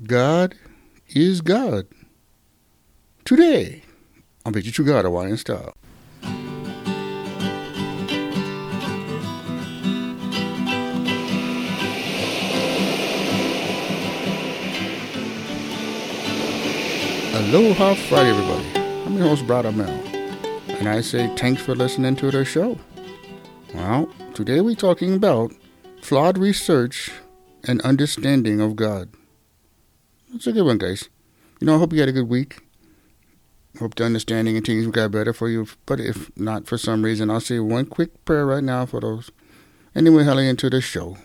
God is God. Today, Bet You True God Hawaiian Style. Aloha Friday, everybody. I'm your host, Brad Mel, and I say thanks for listening to the show. Well, today we're talking about flawed research and understanding of God. It's a good one, guys. You know, I hope you had a good week. Hope the understanding and things got better for you. But if not, for some reason, I'll say one quick prayer right now for those. And then we'll hurry into the show.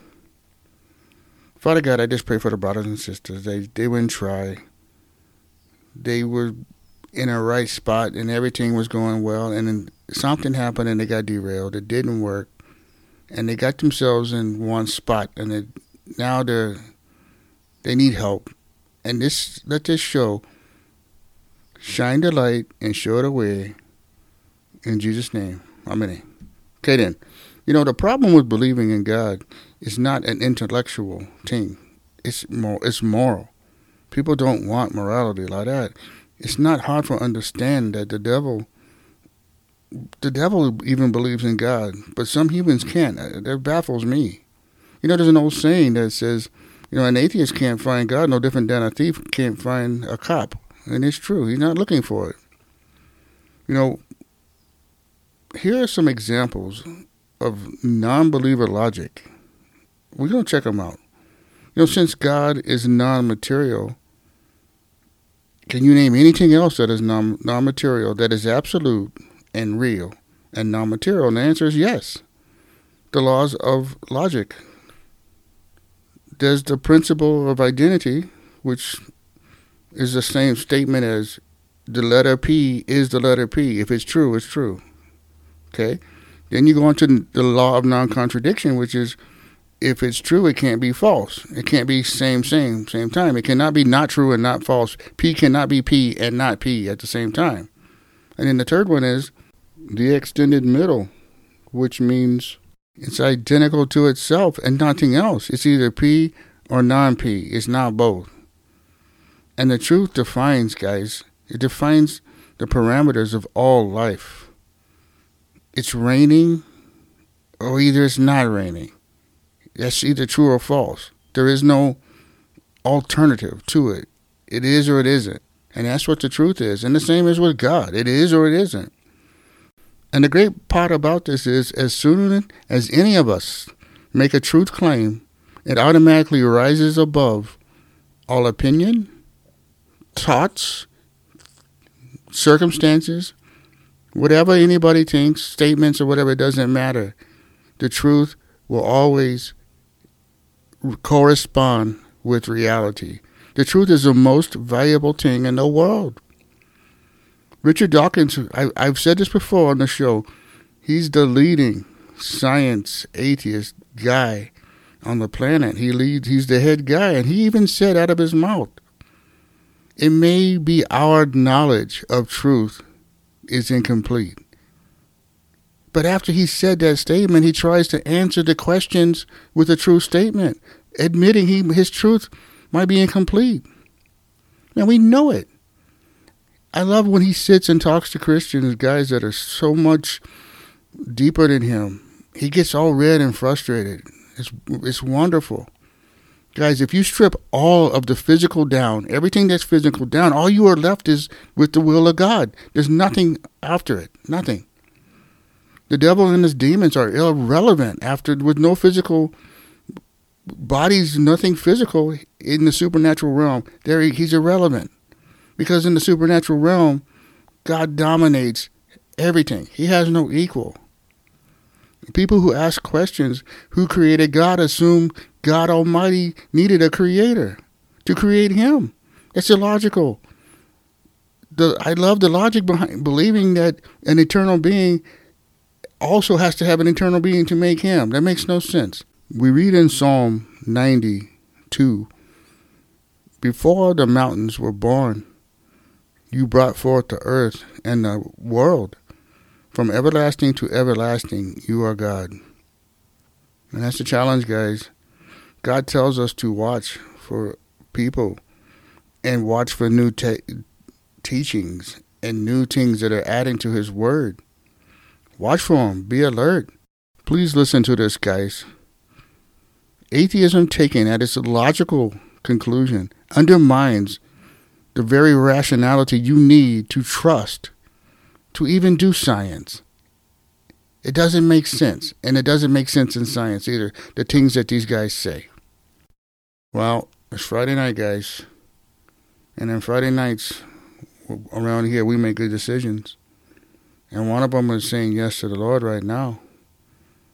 Father God, I just pray for the brothers and sisters. They they wouldn't try. They were in a right spot and everything was going well and then something happened and they got derailed. It didn't work. And they got themselves in one spot and it, now they're they need help. And this let this show shine the light and show the way in Jesus' name. Amen. Okay then. You know the problem with believing in God is not an intellectual thing. It's more it's moral. People don't want morality like that. It's not hard to understand that the devil the devil even believes in God, but some humans can't. That baffles me. You know, there's an old saying that says, you know, an atheist can't find God no different than a thief can't find a cop. And it's true. He's not looking for it. You know, here are some examples of non believer logic. We're going to check them out. You know, since God is non material, can you name anything else that is non material, that is absolute and real and non material? And the answer is yes. The laws of logic. There's the principle of identity, which is the same statement as the letter P is the letter P. If it's true, it's true. Okay? Then you go on to the law of non contradiction, which is if it's true, it can't be false. It can't be same, same, same time. It cannot be not true and not false. P cannot be P and not P at the same time. And then the third one is the extended middle, which means it's identical to itself and nothing else. It's either P or non P. It's not both. And the truth defines, guys, it defines the parameters of all life. It's raining or either it's not raining. That's either true or false. There is no alternative to it. It is or it isn't. And that's what the truth is. And the same is with God. It is or it isn't. And the great part about this is as soon as any of us make a truth claim, it automatically rises above all opinion, thoughts, circumstances, whatever anybody thinks, statements or whatever, it doesn't matter. The truth will always correspond with reality. The truth is the most valuable thing in the world. Richard Dawkins, I, I've said this before on the show, he's the leading science atheist guy on the planet. He leads, he's the head guy, and he even said out of his mouth, it may be our knowledge of truth is incomplete. But after he said that statement, he tries to answer the questions with a true statement, admitting he his truth might be incomplete. And we know it. I love when he sits and talks to Christians, guys that are so much deeper than him. He gets all red and frustrated. It's it's wonderful. Guys, if you strip all of the physical down, everything that's physical down, all you are left is with the will of God. There's nothing after it. Nothing. The devil and his demons are irrelevant after with no physical bodies, nothing physical in the supernatural realm. There he's irrelevant. Because in the supernatural realm, God dominates everything. He has no equal. People who ask questions, who created God, assume God Almighty needed a creator to create him. That's illogical. The, I love the logic behind believing that an eternal being also has to have an eternal being to make him. That makes no sense. We read in Psalm 92 Before the mountains were born, you brought forth the earth and the world. From everlasting to everlasting, you are God. And that's the challenge, guys. God tells us to watch for people and watch for new te- teachings and new things that are adding to his word. Watch for them. Be alert. Please listen to this, guys. Atheism, taken at its logical conclusion, undermines the very rationality you need to trust to even do science. It doesn't make sense, and it doesn't make sense in science either, the things that these guys say. Well, it's Friday night, guys. And then Friday nights around here, we make good decisions. And one of them is saying yes to the Lord right now.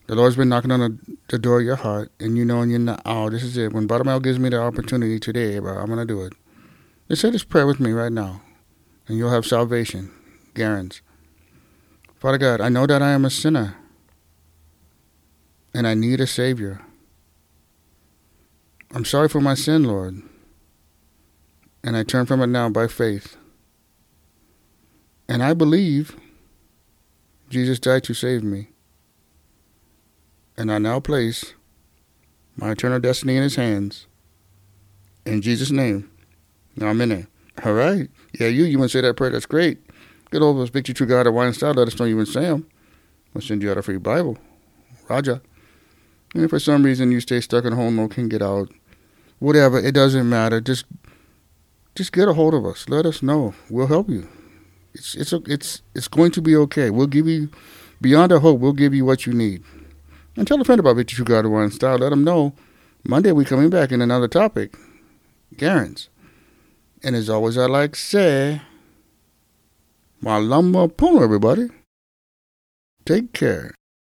The Lord's been knocking on the, door of your heart, and you know, and you're not, oh, this is it. When Buttermilk gives me the opportunity today, bro, I'm going to do it. Just say this prayer with me right now, and you'll have salvation. Guaranteed. Father God, I know that I am a sinner, and I need a Savior. I'm sorry for my sin, Lord, and I turn from it now by faith. And I believe Jesus died to save me and I now place my eternal destiny in his hands. In Jesus' name. Now I'm in it. All right. Yeah, you, you want to say that prayer? That's great. Get over, speak to true God at wine style. Let us know you and Sam. We'll send you out a free Bible. Roger. And if for some reason you stay stuck at home or can get out, whatever, it doesn't matter. Just just get a hold of us. Let us know. We'll help you. It's it's it's it's going to be okay. We'll give you beyond a hope. We'll give you what you need. And tell a friend about Victor True God Style. Let them know Monday we coming back in another topic. Garens. And as always, I like to say, malama pono, everybody. Take care.